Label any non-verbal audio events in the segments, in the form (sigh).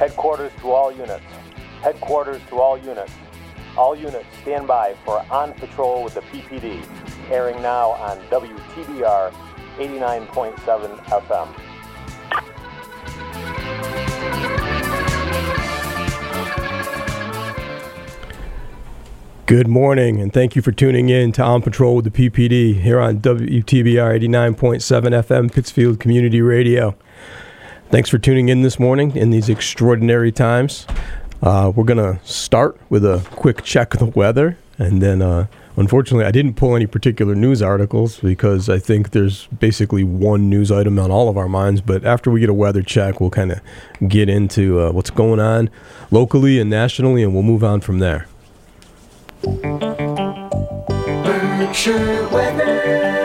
Headquarters to all units. Headquarters to all units. All units stand by for On Patrol with the PPD, airing now on WTBR 89.7 FM. Good morning, and thank you for tuning in to On Patrol with the PPD here on WTBR 89.7 FM Pittsfield Community Radio. Thanks for tuning in this morning in these extraordinary times. Uh, we're going to start with a quick check of the weather, and then uh, unfortunately, I didn't pull any particular news articles because I think there's basically one news item on all of our minds. But after we get a weather check, we'll kind of get into uh, what's going on locally and nationally, and we'll move on from there. Berkshire weather.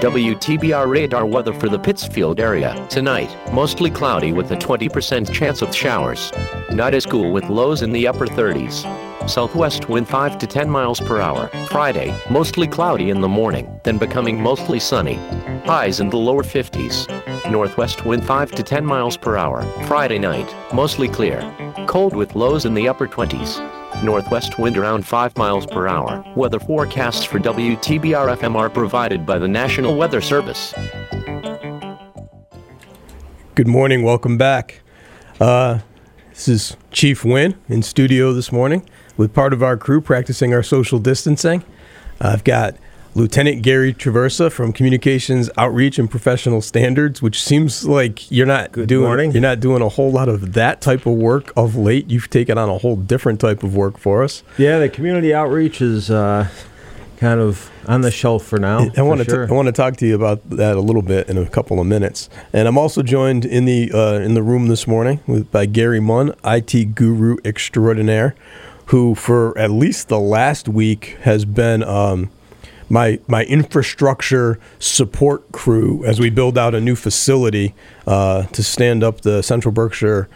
WTBR radar weather for the Pittsfield area. Tonight, mostly cloudy with a 20% chance of showers. Night is cool with lows in the upper 30s. Southwest wind 5 to 10 miles per hour. Friday, mostly cloudy in the morning, then becoming mostly sunny. Highs in the lower 50s. Northwest wind 5 to 10 miles per hour. Friday night, mostly clear. Cold with lows in the upper 20s. Northwest wind around 5 miles per hour. Weather forecasts for WTBR FM are provided by the National Weather Service. Good morning. Welcome back. Uh, this is Chief Wynn in studio this morning with part of our crew practicing our social distancing. I've got Lieutenant Gary Traversa from Communications Outreach and Professional Standards, which seems like you're not Good doing morning. you're not doing a whole lot of that type of work of late. You've taken on a whole different type of work for us. Yeah, the community outreach is uh, kind of on the shelf for now. I want to sure. I want to talk to you about that a little bit in a couple of minutes. And I'm also joined in the uh, in the room this morning with by Gary Munn, IT guru extraordinaire, who for at least the last week has been um, my my infrastructure support crew as we build out a new facility uh, to stand up the Central Berkshire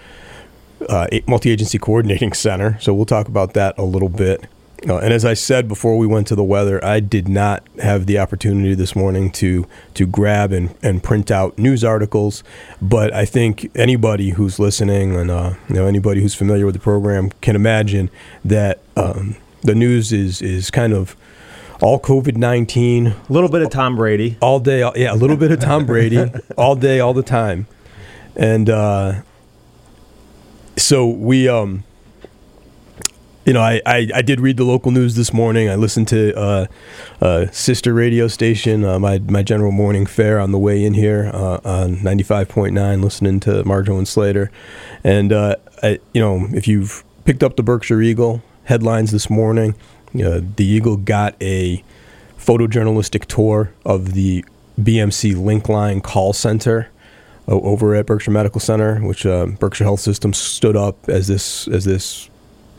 uh, multi-agency coordinating center. So we'll talk about that a little bit. Uh, and as I said before we went to the weather, I did not have the opportunity this morning to to grab and, and print out news articles. But I think anybody who's listening and uh, you know anybody who's familiar with the program can imagine that um, the news is is kind of all COVID nineteen a little bit of Tom Brady. all day. Yeah, a little bit of Tom Brady (laughs) all day, all the time, and uh, so we, um, you know, I, I I did read the local news this morning. I listened to uh, uh, sister radio station, uh, my my general morning fare on the way in here uh, on ninety five point nine, listening to Marjo and Slater, and uh, I, you know, if you've picked up the Berkshire Eagle headlines this morning, the Eagle got a photojournalistic tour of the BMC Linkline call center o- over at Berkshire Medical Center, which uh, Berkshire Health System stood up as this as this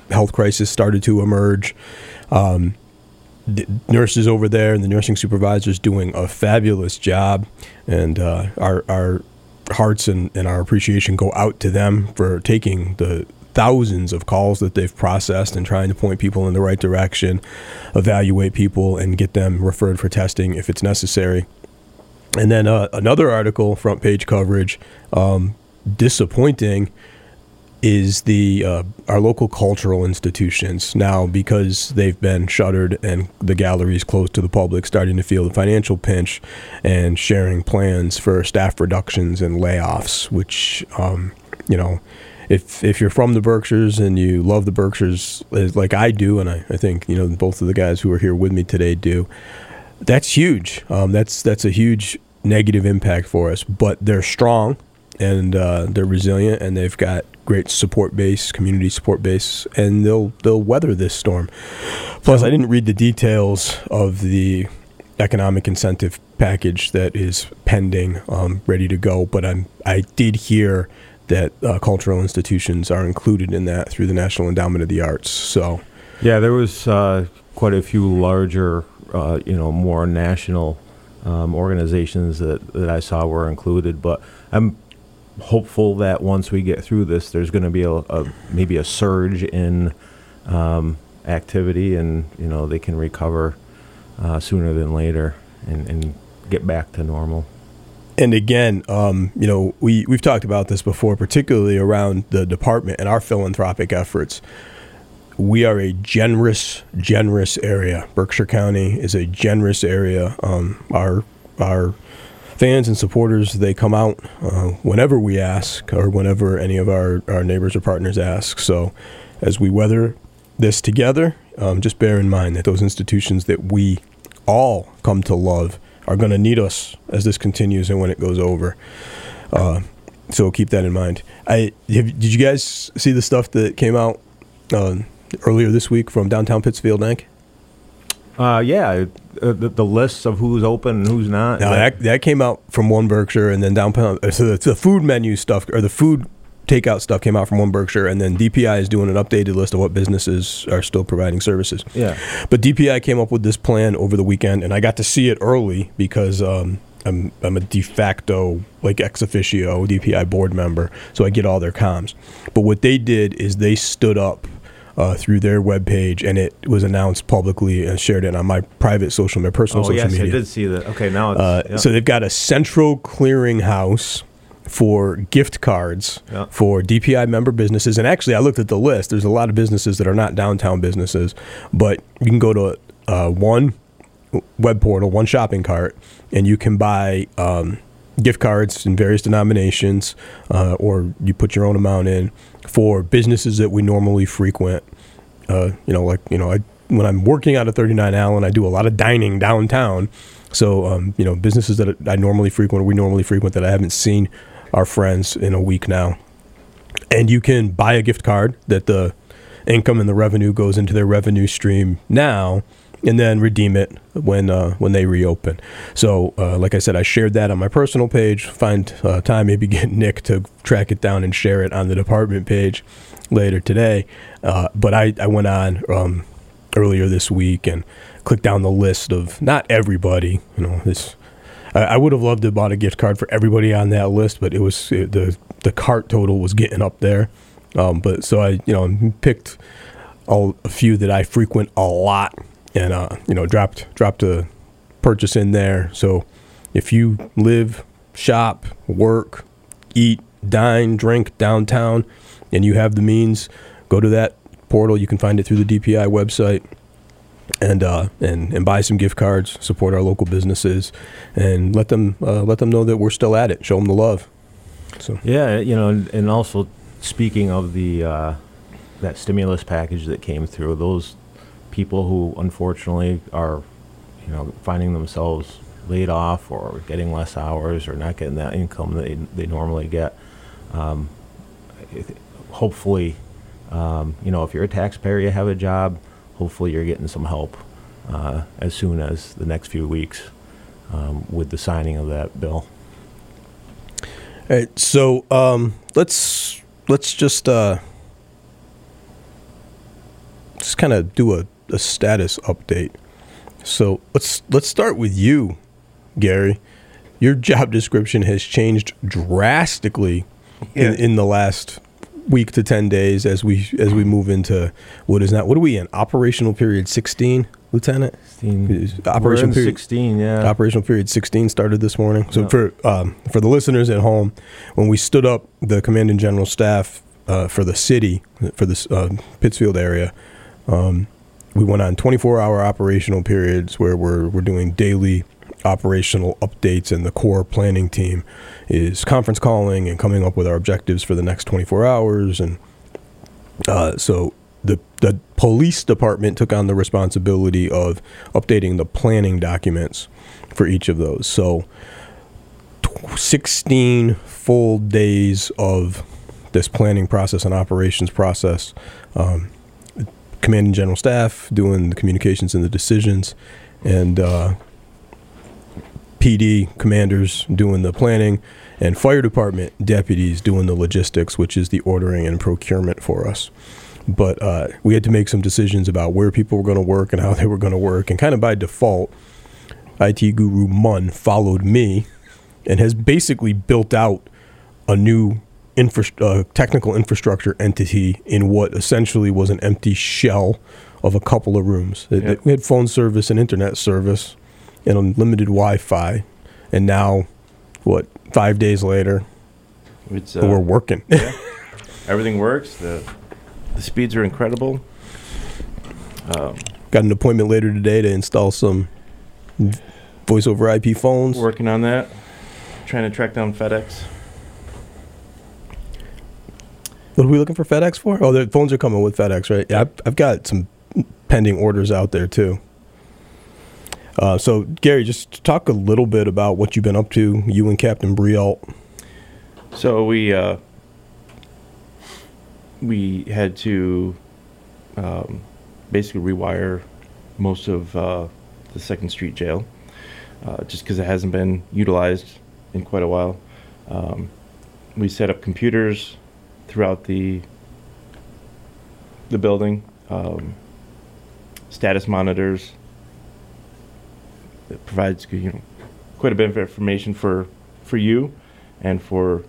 health crisis started to emerge. Um, nurses over there and the nursing supervisors doing a fabulous job, and uh, our our hearts and, and our appreciation go out to them for taking the thousands of calls that they've processed and trying to point people in the right direction, evaluate people, and get them referred for testing if it's necessary. And then uh, another article, front page coverage, um, disappointing is the uh, our local cultural institutions now because they've been shuttered and the galleries closed to the public, starting to feel the financial pinch and sharing plans for staff reductions and layoffs, which um, you know. If, if you're from the Berkshires and you love the Berkshires like I do, and I, I think you know both of the guys who are here with me today do, that's huge. Um, that's that's a huge negative impact for us. But they're strong and uh, they're resilient, and they've got great support base, community support base, and they'll they'll weather this storm. Plus, I didn't read the details of the economic incentive package that is pending, um, ready to go. But I'm I did hear that uh, cultural institutions are included in that through the National Endowment of the Arts. So. Yeah, there was uh, quite a few larger, uh, you know, more national um, organizations that, that I saw were included. But I'm hopeful that once we get through this, there's going to be a, a maybe a surge in um, activity, and you know they can recover uh, sooner than later and, and get back to normal. And again, um, you know, we we've talked about this before, particularly around the department and our philanthropic efforts. We are a generous, generous area. Berkshire County is a generous area. Um, our our fans and supporters they come out uh, whenever we ask or whenever any of our, our neighbors or partners ask. So, as we weather this together, um, just bear in mind that those institutions that we all come to love are going to need us as this continues and when it goes over. Uh, so keep that in mind. I have, did you guys see the stuff that came out uh, earlier this week from downtown Pittsfield Inc. Uh, yeah, uh, the, the lists of who's open and who's not. Now that that came out from one Berkshire, and then downtown. uh, So the, the food menu stuff or the food takeout stuff came out from one Berkshire, and then DPI is doing an updated list of what businesses are still providing services. Yeah. But DPI came up with this plan over the weekend, and I got to see it early because um, I'm I'm a de facto like ex officio DPI board member, so I get all their comms. But what they did is they stood up uh, through their webpage, and it was announced publicly and shared it on my private social, my personal social media. Oh social yes, media. I did see that. Okay, now it's Uh, yeah. So they've got a central clearinghouse for gift cards Yeah. for DPI member businesses. And actually, I looked at the list. There's a lot of businesses that are not downtown businesses, but you can go to uh, one web portal, one shopping cart, and you can buy um, gift cards in various denominations, uh, or you put your own amount in for businesses that we normally frequent. Uh, you know, like you know, I when I'm working out of 39 Allen, I do a lot of dining downtown. So um, you know, businesses that I normally frequent, or we normally frequent, that I haven't seen our friends in a week now. And you can buy a gift card that the income and the revenue goes into their revenue stream now, and then redeem it when uh, when they reopen. So, uh, like I said, I shared that on my personal page. Find uh, time, maybe get (laughs) Nick to track it down and share it on the department page later today. Uh, but I, I went on um, earlier this week and clicked down the list of not everybody. You know, this I, would have loved to have bought a gift card for everybody on that list, but it was it, the the cart total was getting up there. Um, but so I you know picked all, a few that I frequent a lot, and uh, you know dropped dropped a purchase in there. So if you live, shop, work, eat, dine, drink downtown, and you have the means, go to that portal. You can find it through the DPI website and uh, and and buy some gift cards, support our local businesses, and let them uh, let them know that we're still at it. Show them the love. So Yeah, you know, and, also speaking of the uh, that stimulus package that came through, those people who unfortunately are, you know, finding themselves laid off or getting less hours or not getting that income they they normally get. Um, hopefully, um, you know, if you're a taxpayer, you have a job. Hopefully, you're getting some help uh, as soon as the next few weeks um, with the signing of that bill. All right, so um, let's let's just uh, just kind of do a, a status update. So let's let's start with you, Gary. Your job description has changed drastically in, in the last week to ten days as we as we move into what is now what are we in operational period sixteen, Lieutenant? Is We're Operational period 16, yeah. Operational period 16 started this morning. So Yeah. for um, for the listeners at home, when we stood up the command and general staff uh, for the city for this uh, Pittsfield area, um, we went on 24 hour operational periods where we're we're doing daily operational updates, and the core planning team is conference calling and coming up with our objectives for the next 24 hours and uh, so the the police department took on the responsibility of updating the planning documents for each of those. So 16 full days of this planning process and operations process. Um, general staff doing the communications and the decisions, and uh, PD commanders doing the planning, and fire department deputies doing the logistics, which is the ordering and procurement for us. But uh, we had to make some decisions about where people were going to work and how (laughs) they were going to work, and kind of by default, IT guru Munn followed me and has basically built out a new infra- uh, technical infrastructure entity in what essentially was an empty shell of a couple of rooms. Yep. We had phone service and internet service and unlimited Wi-Fi, and now what five days later, It's and we're uh, working. (laughs) everything works. The the speeds are incredible. Got an appointment later today to install some voice over IP phones. Working on that. Trying to track down FedEx. What are we looking for FedEx for? Oh, the phones are coming with FedEx, right? Yeah, I've, I've got some pending orders out there too. Uh, so, Gary, just talk a little bit about what you've been up to, you and Captain Brialt. So we uh, we had to um, basically rewire most of uh, the Second Street jail, uh, just because it hasn't been utilized in quite a while. Um, we set up computers throughout the the building, um, status monitors. Provides you know quite a bit of information for for you and for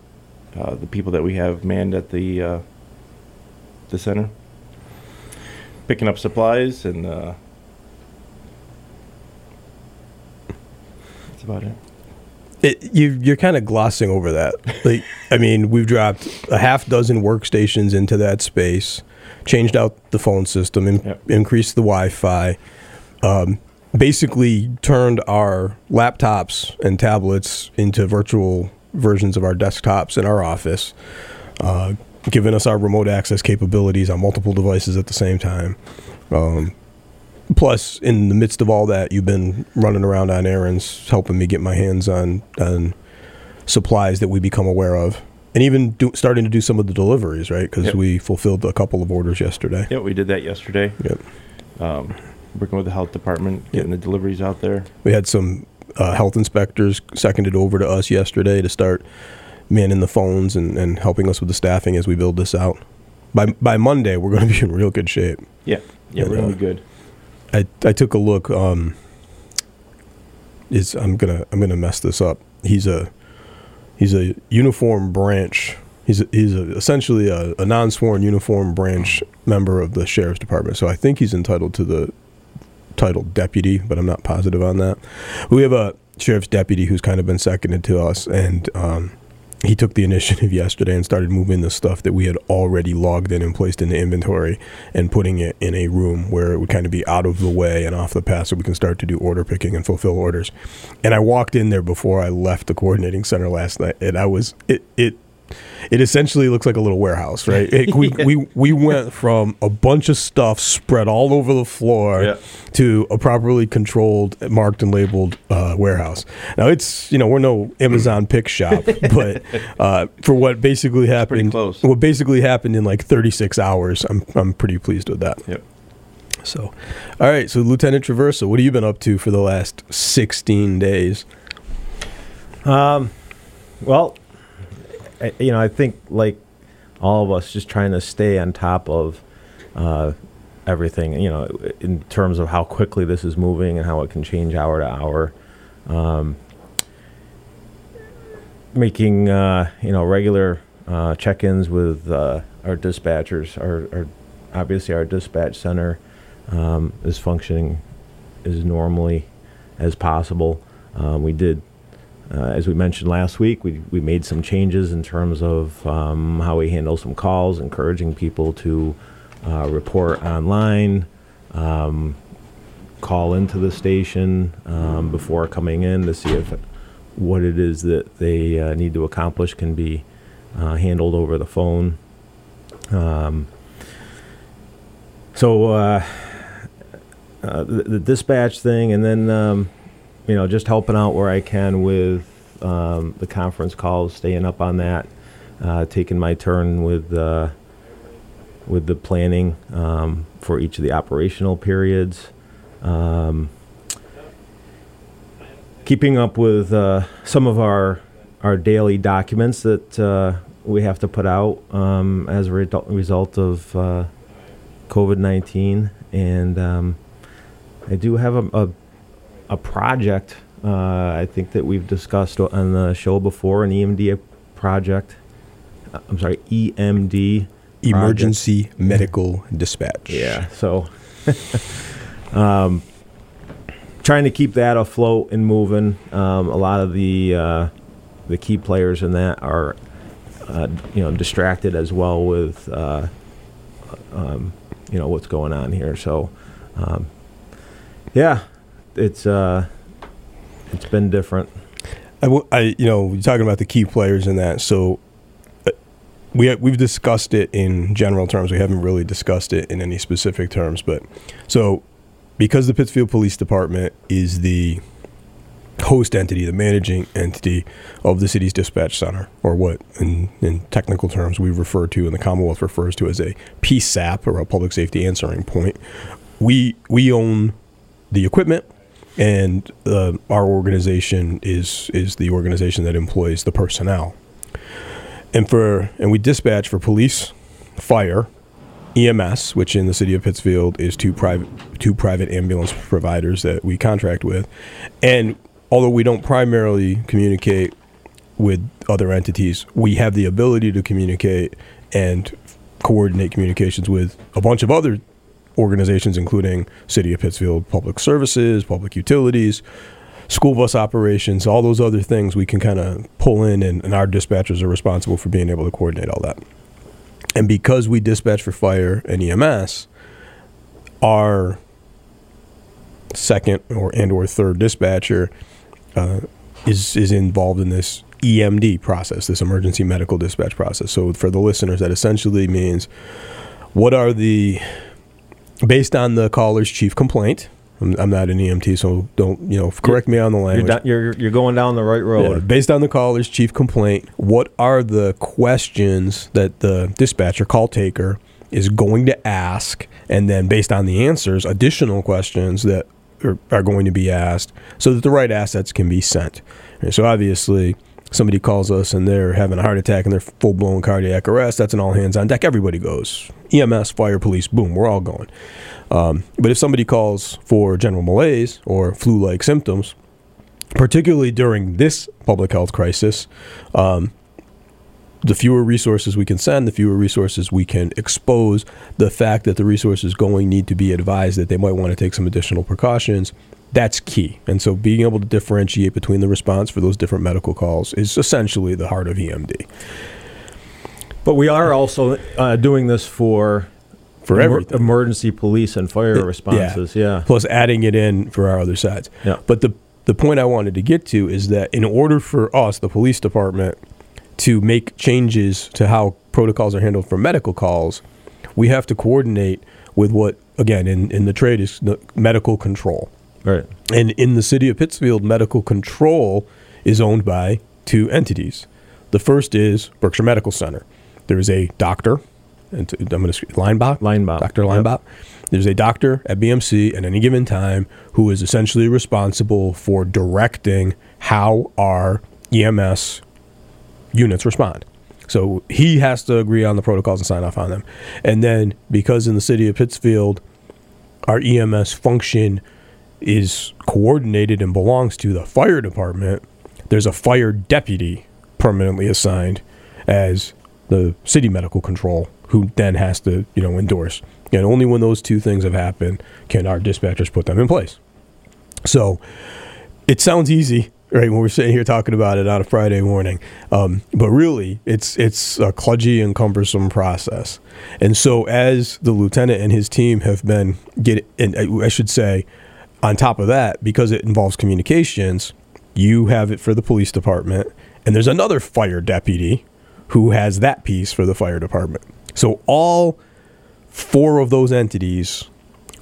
uh, the people that we have manned at the uh, the center, picking up supplies and uh, that's about it. It, you, you're kind of glossing over that. Like, I mean, we've dropped a half dozen workstations into that space, changed out the phone system, in, Yep. increased the Wi-Fi, um, basically turned our laptops and tablets into virtual versions of our desktops in our office, uh, giving us our remote access capabilities on multiple devices at the same time. Um, plus in the midst of all that you've been running around on errands helping me get my hands on on supplies that we become aware of and even do, starting to do some of the deliveries right because Yep. we fulfilled a couple of orders yesterday Yeah, we did that yesterday. yep Um, working with the health department, getting the deliveries out there. we had some uh, health inspectors seconded over to us yesterday to start manning the phones and, and helping us with the staffing as we build this out by by monday we're going to be in real good shape Yeah, yeah, we're gonna uh, be good. I, I took a look. Um, is I'm gonna I'm gonna mess this up. He's a he's a uniform branch. He's a, he's a, essentially a, a non-sworn uniform branch member of the sheriff's department. So I think he's entitled to the title deputy, but I'm not positive on that. We have a sheriff's deputy who's kind of been seconded to us, and um, he took the (laughs) initiative yesterday and started moving the stuff that we had already logged in and placed in the inventory and putting it in a room where it would kind of be out of the way and off the path so we can start to do order picking and fulfill orders. And I walked in there before I left the coordinating center last night and I was it it it essentially looks like a little warehouse, right? It- we, (laughs) we we went from a bunch of stuff spread all over the floor Yeah. to a properly controlled, marked and labeled uh, warehouse. Now it's you know we're no Amazon pick shop, (laughs) but uh, for what basically happened, close. what basically happened in like 36 hours, I'm I'm pretty pleased with that. Yep. So, all right. So Lieutenant Traversa, what have you been up to for the last 16 days? Um, well, I, you know, I think like all of us, just trying to stay on top of uh, everything. You know, in terms of how quickly this is moving and how it can change hour to hour. Um, making uh, you know regular uh, check-ins with uh, our dispatchers. Our, our obviously our dispatch center um, is functioning as normally as possible. Um, we did uh, as we mentioned last week, we, we made some changes in terms of um, how we handle some calls, encouraging people to uh, report online, um, call into the station um, before coming in to see if what it is that they uh, need to accomplish can be uh, handled over the phone. Um, so uh, uh, the, the dispatch thing, and then um, you know just helping out where I can with um, the conference calls, staying up on that, uh, taking my turn with uh, with the planning um, for each of the operational periods. Um, keeping up with uh, some of our our daily documents that uh, we have to put out um, as a redu- result of uh, COVID nineteen, and um, I do have a, a, a project. Uh, I think that we've discussed on the show before, an EMD project. Uh, I'm sorry, EMD. project. Emergency medical dispatch. Yeah. So, (laughs) um, trying to keep that afloat and moving. Um, a lot of the uh, the key players in that are, uh, you know, distracted as well with, uh, um, you know, what's going on here. So, um, yeah, it's uh, it's been different. I, you know, you're talking about the key players in that. So uh, we we've discussed it in general terms. We haven't really discussed it in any specific terms. But so because the Pittsfield Police Department is the host entity, the managing entity of the city's dispatch center, or what in, in technical terms we refer to and the Commonwealth refers to as a PSAP or a public safety answering point. We we own the equipment, and uh, our organization is is the organization that employs the personnel. And for and we dispatch for police, fire, EMS, which in the city of Pittsfield is two private two private ambulance providers that we contract with, and although we don't primarily communicate with other entities, we have the ability to communicate and coordinate communications with a bunch of other organizations, including City of Pittsfield Public Services, Public Utilities, school bus operations, all those other things we can kind of pull in, and, and our dispatchers are responsible for being able to coordinate all that. And because we dispatch for fire and EMS, our second or and or third dispatcher uh, is is involved in this EMD process, this emergency medical dispatch process. So for the listeners, that essentially means what are the based on the caller's chief complaint. I'm, I'm not an EMT, so don't you know correct me on the You're, language. you're you're going down the right Yeah, road. based on the caller's chief complaint, what are the questions that the dispatcher call taker is going to ask, and then based on the answers, additional questions that are, are going to be asked, so that the right assets can be sent. And so obviously, somebody calls us and they're having a heart attack and they're full blown cardiac arrest. That's an all hands on deck. Everybody goes. EMS, fire, police, boom, we're all going. Um, but if somebody calls for general malaise or flu like symptoms, particularly during this public health crisis, um, the fewer resources we can send, the fewer resources we can expose. The fact that the resources going need to be advised that they might want to take some additional precautions. That's key. And so being able to differentiate between the response for those different medical calls is essentially the heart of EMD But we are also uh, doing this for for everything. emergency police and fire responses. Yeah. Plus adding it in for our other sides. Yeah. But the the point I wanted to get to is that in order for us, the police department, to make changes to how protocols are handled for medical calls, we have to coordinate with what again in, in the trade is medical control. Right. And in the city of Pittsfield, medical control is owned by two entities. The first is Berkshire Medical Center. There is a doctor, and I'm going to Linebach, Linebach, Dr. yep. Linebach. There's a doctor at BMC at any given time who is essentially responsible for directing how our EMS units respond. So he has to agree on the protocols and sign off on them. And then because in the city of Pittsfield, our EMS function is coordinated and belongs to the fire department, there's a fire deputy permanently assigned as the city medical control who then has to, you know, endorse. And only when those two things have happened can our dispatchers put them in place. So it sounds easy, right? When we're sitting here talking about it on a Friday morning, um, but really, it's it's a cludgy and cumbersome process. And so, as the lieutenant and his team have been get, and I I should say, on top of that, because it involves communications, you have it for the police department, and there's another fire deputy who has that piece for the fire department. So all four of those entities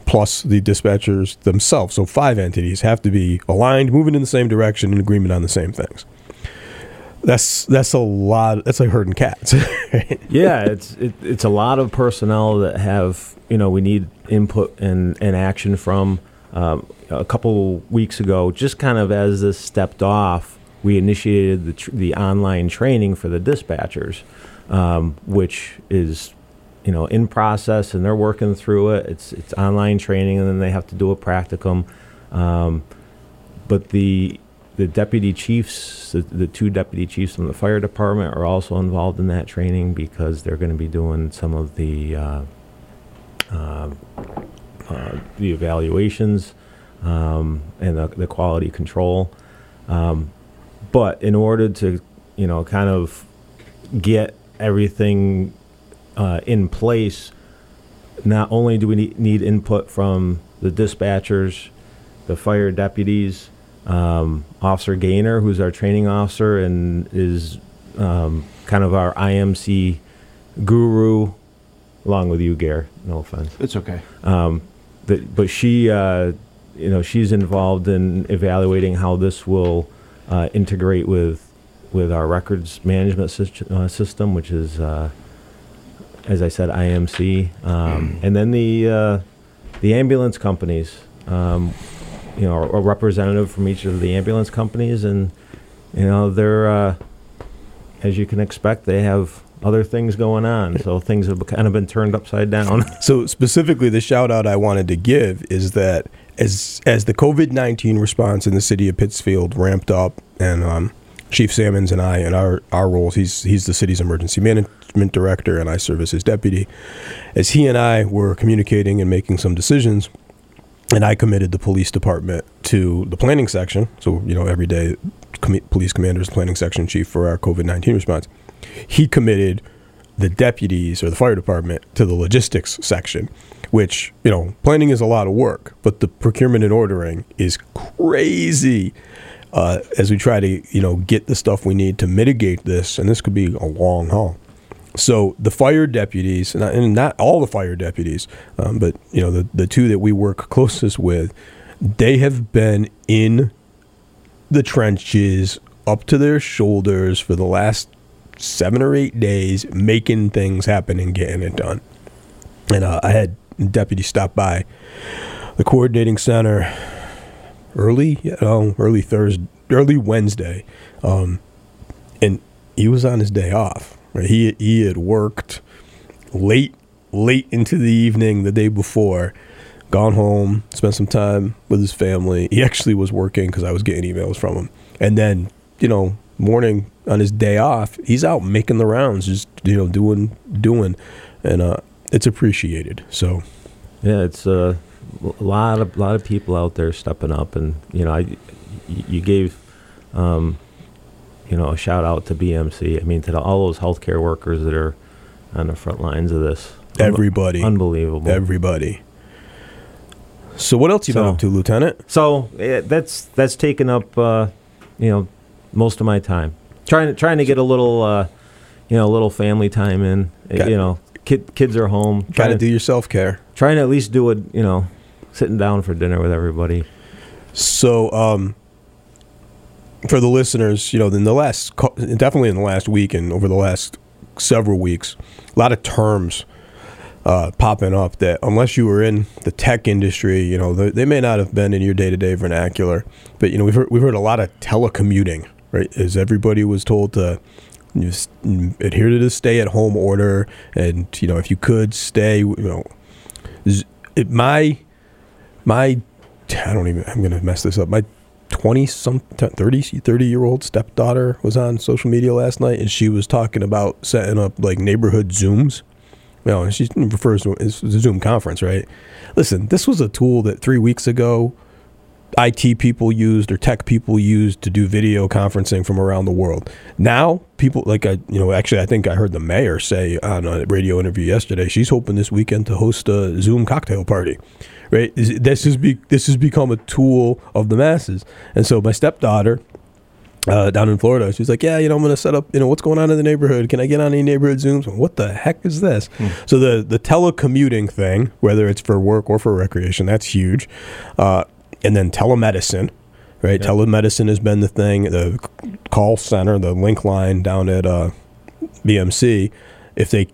plus the dispatchers themselves, so five entities, have to be aligned, moving in the same direction, in agreement on the same things. That's that's a lot. That's like herding cats. (laughs) yeah, it's it, it's a lot of personnel that have you know we need input and, and action from. Um, a couple weeks ago, just kind of as this stepped off, we initiated the tr- the online training for the dispatchers, um, which is you know in process and they're working through it. It's it's online training and then they have to do a practicum. Um, but the the deputy chiefs, the, the two deputy chiefs from the fire department, are also involved in that training because they're going to be doing some of the uh, uh, uh, the evaluations um, and the, the quality control. Um, but in order to you know, kind of get everything uh, in place. Not only do we need, input from the dispatchers, the fire deputies, um, Officer Gaynor, who's our training officer and is um, kind of our IMC guru, along with you, Gare. No offense. It's okay. That, but she, uh, you know, she's involved in evaluating how this will uh, integrate with with our records management uh, system, which is, uh, as I said, IMC, um, and then the uh, the ambulance companies. Um, you know, a representative from each of the ambulance companies, and you know, they're uh, as you can expect, they have other things going on. So things have kind of been turned upside down. (laughs) So specifically, the shout out I wanted to give is that as as the COVID nineteen response in the city of Pittsfield ramped up, and um, Chief Sammons and I, and our our roles, he's he's the city's emergency management director, and I serve as his deputy. As he and I were communicating and making some decisions, and I committed the police department to the planning section. So you know, every day, com- police commanders, planning section chief for our COVID nineteen response. He committed the deputies or the fire department to the logistics section, which you know, planning is a lot of work, but the procurement and ordering is crazy. Uh, as we try to you know get the stuff we need to mitigate this, and this could be a long haul. So the fire deputies, and not, all the fire deputies, um, but you know the the two that we work closest with, they have been in the trenches up to their shoulders for the last seven or eight days, making things happen and getting it done. And uh, I had deputy stop by the coordinating center early, oh, early Thursday, early Wednesday, um, and he was on his day off. Right? He he had worked late late into the evening the day before, gone home, spent some time with his family. He actually was working because I was getting emails from him, and then you know morning on his day off, he's out making the rounds, just you know doing doing, and uh, it's appreciated. So Yeah, it's uh, a lot of lot of people out there stepping up, and you know, I you gave, um, you know, a shout out to BMC. I mean, to the, all those healthcare workers that are on the front lines of this. Everybody, unbelievable. everybody. So what else you been So- up to, Lieutenant? so eh, that's that's taken up, uh, you know, most of my time. Trying to trying to get a little, uh, you know, a little family time in. Eh, Got- You know, kid, kids are home. Got Trying to do your self care. trying to at least do it. You know, sitting down for dinner with everybody. So, um, for the listeners, you know, in the last, definitely in the last week and over the last several weeks, a lot of terms uh, popping up that unless you were in the tech industry, you know, they, they may not have been in your day to day vernacular. But you know, we've heard, we've heard a lot of telecommuting, right? As everybody was told to just adhere to the stay at home order, and you know, if you could stay, you know, it, my my I don't even I'm gonna mess this up. My twenty some 30, 30 year old stepdaughter was on social media last night and she was talking about setting up like neighborhood zooms. And she refers to it as a Zoom conference, right? Listen, this was a tool that three weeks ago IT people used or tech people used to do video conferencing from around the world. Now, people like I, you know, actually, I think I heard the mayor say on a radio interview yesterday she's hoping this weekend to host a Zoom cocktail party. Right? This has be this has become a tool of the masses, and so my stepdaughter. Uh, down in Florida, she's like, "Yeah, you know, I'm gonna set up. You know, what's going on in the neighborhood? Can I get on any neighborhood Zooms? What the heck is this?" So the the telecommuting thing, whether it's for work or for recreation, that's huge. Uh, and then telemedicine, right? Telemedicine has been the thing. The call center, the link line down at uh, BMC, if they,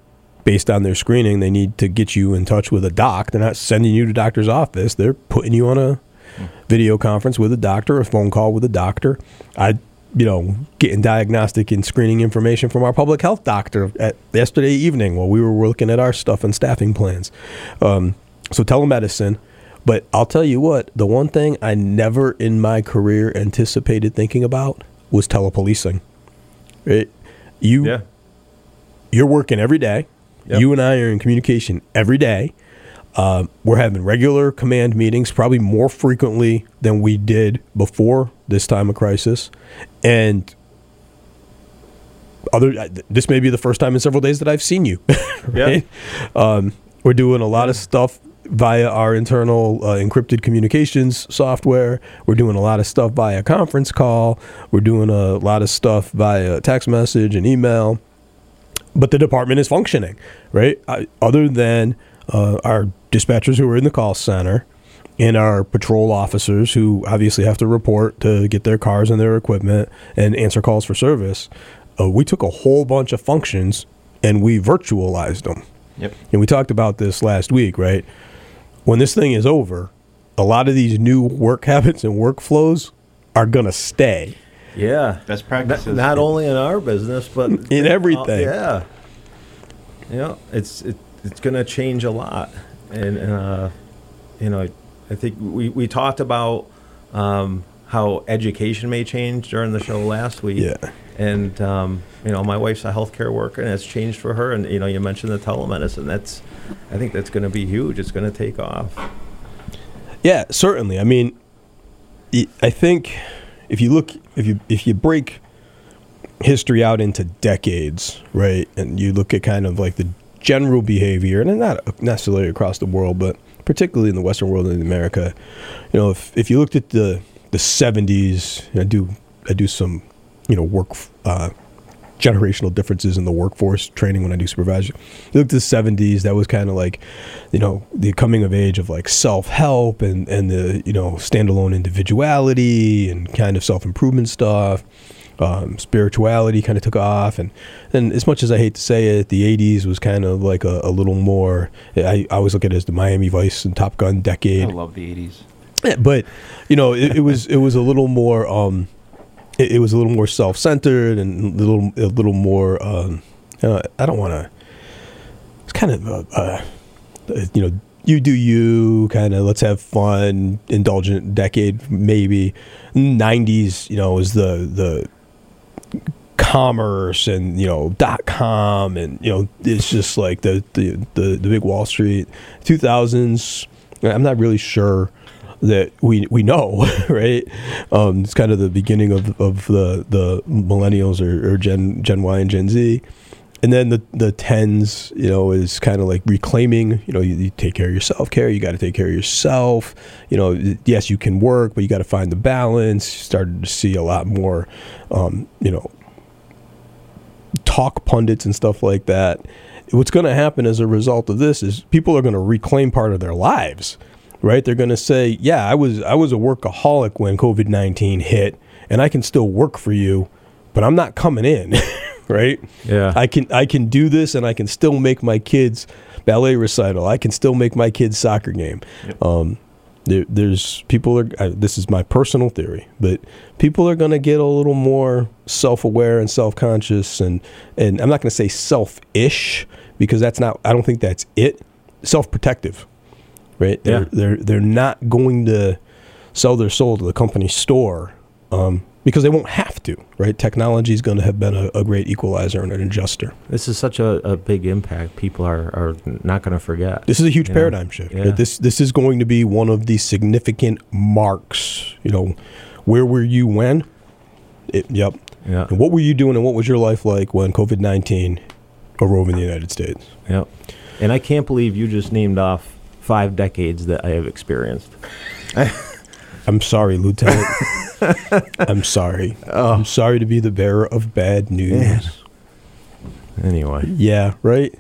based on their screening, they need to get you in touch with a doc. They're not sending you to doctor's office. They're putting you on a video conference with a doctor, a phone call with a doctor. I, you know, getting diagnostic and screening information from our public health doctor at yesterday evening while we were looking at our stuff and staffing plans. Um, so telemedicine. But I'll tell you what, the one thing I never in my career anticipated thinking about was telepolicing. Right? You you're working every day. Yep. You and I are in communication every day. Uh, we're having regular command meetings, probably more frequently than we did before this time of crisis. And other th- this may be the first time in several days that I've seen you. (laughs) right? Um, we're doing a lot of stuff via our internal uh, encrypted communications software. We're doing a lot of stuff via conference call. We're doing a lot of stuff via text message and email. But the department is functioning, right? I, other than uh, our dispatchers who are in the call center and our patrol officers who obviously have to report to get their cars and their equipment and answer calls for service, uh, we took a whole bunch of functions and we virtualized them. Yep. And we talked about this last week, right? When this thing is over, a lot of these new work habits and workflows are going to stay. Yeah. Best Not, practices. not only in our business, but (laughs) In everything. yeah. You know, it's it, it's going to change a lot, and uh, you know, I think we we talked about um, how education may change during the show last week. Yeah. And um, you know, my wife's a healthcare worker, and it's changed for her. And you know, you mentioned the telemedicine. That's, I think that's going to be huge. It's going to take off. Yeah, certainly. I mean, I think if you look, if you if you break history out into decades, right, and you look at kind of like the general behavior, and not necessarily across the world, but particularly in the Western world and in America, you know, if if you looked at the the '70s, I do I do some, you know, work. Uh, generational differences in the workforce training when I do supervision. You look at the 70s, that was kind of like, you know, the coming of age of like self help and, and the, you know, standalone individuality and kind of self improvement stuff. Um, spirituality kind of took off. And, and as much as I hate to say it, the 80s was kind of like a, a little more, I, I always look at it as the Miami Vice and Top Gun decade. I love the 80s. Yeah, but you know, it, it was it was a little more um, it, it was a little more self centered and a little a little more. Um, uh, I don't want to. It's kind of a, uh, you know, you do you kind of let's have fun, indulgent decade maybe. Nineties, you know, was the the commerce and you know dot com and you know it's just like the the the, the big Wall Street. Two thousands. I'm not really sure that we we know, (laughs) right? Um, it's kind of the beginning of, of the the millennials or, or Gen Gen Y and Gen Z, and then the the tens, you know, is kind of like reclaiming. You know, you, you take care of your self care. You got to take care of yourself. You know, yes, you can work, but you got to find the balance. Started to see a lot more, um, you know, talk pundits and stuff like that. What's going to happen as a result of this is people are going to reclaim part of their lives, right? They're going to say, "Yeah, I was I was a workaholic when COVID nineteen hit, and I can still work for you, but I'm not coming in." (laughs) right? Yeah. I can I can do this, and I can still make my kids ballet recital. I can still make my kids soccer game. Um, there, there's people are. Uh, this is my personal theory, but people are going to get a little more self-aware and self-conscious, and and I'm not going to say selfish because that's not. I don't think that's it. Self-protective, right? They're Yeah. they're they're not going to sell their soul to the company store um, because they won't have to, right? Technology is going to have been a, a great equalizer and an adjuster. This is such a, a big impact. People are, are not going to forget. This is a huge You know? paradigm shift. right? Yeah. This this is going to be one of the significant marks. You know, where were you when? It, yep. Yeah. And what were you doing, and what was your life like when COVID nineteen arose in the United States? Yep. And I can't believe you just named off five decades that I have experienced. (laughs) I'm sorry, Lieutenant. (laughs) I'm sorry. I'm sorry to be the bearer of bad news. Yeah. Anyway, Yeah, right.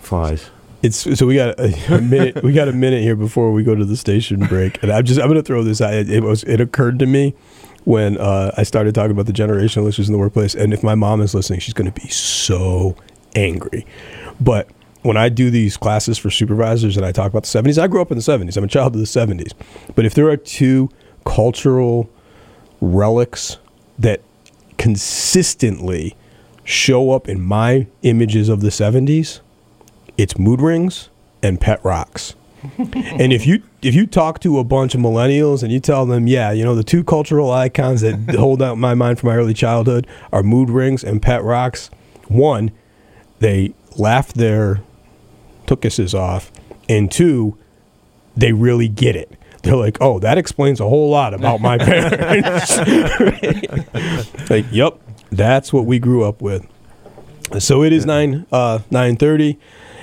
flies. It's so we got a, a minute. We got a minute here before we go to the station break, and I'm just I'm going to throw this out. It, it was it occurred to me when uh, I started talking about the generational issues in the workplace, and if my mom is listening, she's going to be so angry. But when I do these classes for supervisors and I talk about the 70s, I grew up in the 70s. I'm a child of the 70s. But if there are two cultural relics that consistently show up in my images of the 70s, it's mood rings and pet rocks. (laughs) and if you if you talk to a bunch of millennials and you tell them, yeah, you know, the two cultural icons that (laughs) hold out my mind from my early childhood are mood rings and pet rocks. One, they laugh their tookuses off, and two, they really get it. They're like, oh, that explains a whole lot about my (laughs) parents. (laughs) Like, yep, That's what we grew up with. So it is nine uh, nine thirty.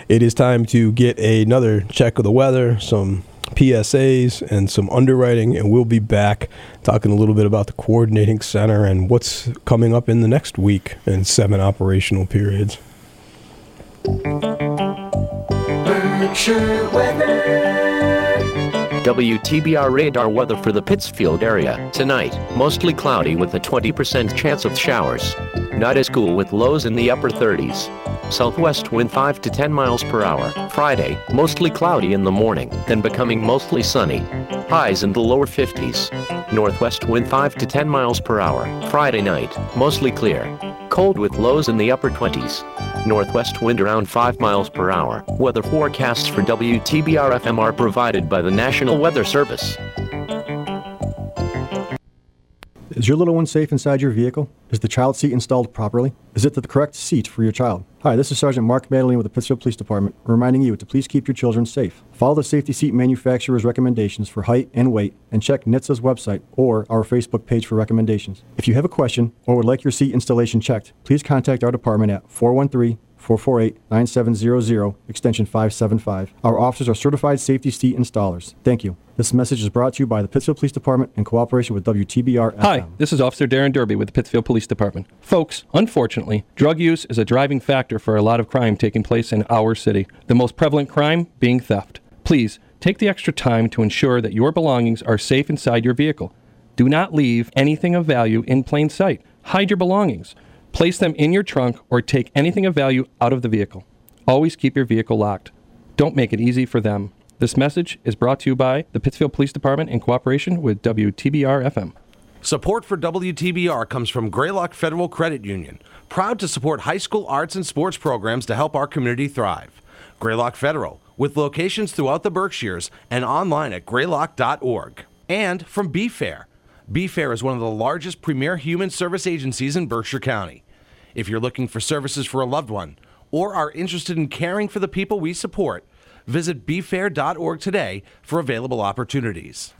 It is time to get another check of the weather, some PSAs, and some underwriting, and we'll be back talking a little bit about the coordinating center and what's coming up in the next week and seven operational periods. Weather. WTBR radar weather for the Pittsfield area. Tonight, mostly cloudy with a 20% chance of showers. Not as cool with lows in the upper 30s. Southwest wind 5 to 10 miles per hour. Friday, mostly cloudy in the morning, then becoming mostly sunny. Highs in the lower 50s. Northwest wind 5 to 10 miles per hour. Friday night, mostly clear. Cold with lows in the upper 20s. Northwest wind around 5 miles per hour. Weather forecasts for WTBR FM are provided by the National Weather Service. Is your little one safe inside your vehicle? Is the child seat installed properly? Is it the correct seat for your child? Hi, this is Sergeant Mark Madeline with the Pittsfield Police Department, reminding you to please keep your children safe. Follow the safety seat manufacturer's recommendations for height and weight, and check NHTSA's website or our Facebook page for recommendations. If you have a question or would like your seat installation checked, please contact our department at 413 448 9700, extension 575. Our officers are certified safety seat installers. Thank you. This message is brought to you by the Pittsfield Police Department in cooperation with WTBR Hi, this is Officer Darren Derby with the Pittsfield Police Department. Folks, unfortunately, drug use is a driving factor for a lot of crime taking place in our city, the most prevalent crime being theft. Please, take the extra time to ensure that your belongings are safe inside your vehicle. Do not leave anything of value in plain sight. Hide your belongings. Place them in your trunk or take anything of value out of the vehicle. Always keep your vehicle locked. Don't make it easy for them. This message is brought to you by the Pittsfield Police Department in cooperation with WTBR FM. Support for WTBR comes from Greylock Federal Credit Union, proud to support high school arts and sports programs to help our community thrive. Greylock Federal, with locations throughout the Berkshires and online at greylock.org. And from BFAIR. BFAIR is one of the largest premier human service agencies in Berkshire County. If you're looking for services for a loved one or are interested in caring for the people we support, visit bfair.org today for available opportunities.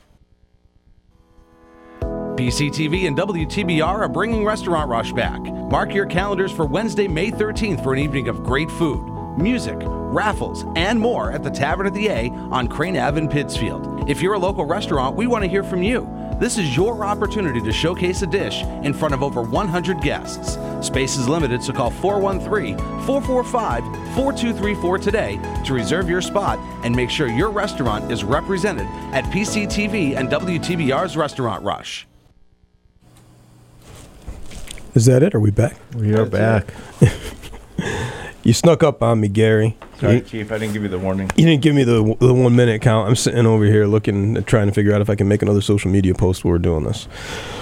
PCTV and WTBR are bringing Restaurant Rush back. Mark your calendars for Wednesday, May 13th for an evening of great food, music, raffles, and more at the Tavern at the A on Crane Ave in Pittsfield. If you're a local restaurant, we want to hear from you. This is your opportunity to showcase a dish in front of over 100 guests. Space is limited, so call 413 445 4234 today to reserve your spot and make sure your restaurant is represented at PCTV and WTBR's Restaurant Rush. Is that it? Are we back? We are back. (laughs) You snuck up on me, Gary. Sorry, You, Chief, I didn't give you the warning. you didn't give me the the one minute count. I'm sitting over here looking, trying to figure out if I can make another social media post while we're doing this.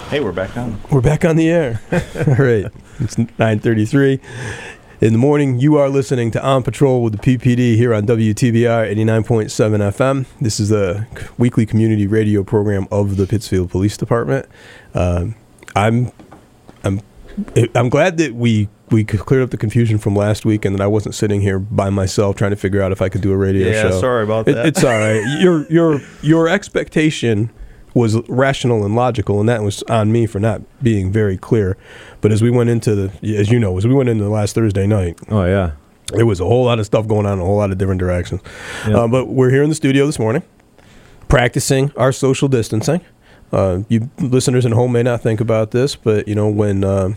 Hey, we're back on. We're back on the air. (laughs) All right. It's 9:33 in the morning. You are listening to On Patrol with the PPD here on WTBR 89.7 FM. This is the weekly community radio program of the Pittsfield Police Department. Um I'm I'm I'm glad that we we cleared up the confusion from last week and that I wasn't sitting here by myself trying to figure out if I could do a radio Yeah, show. Yeah, sorry about It- that. it's all right. (laughs) Your your your expectation was rational and logical, and that was on me for not being very clear. But as we went into the, as you know, as we went into the last Thursday night, Oh yeah. there was a whole lot of stuff going on in a whole lot of different directions. Yep. Uh, but we're here in the studio this morning, practicing our social distancing. Uh, you listeners at home may not think about this, but you know when uh,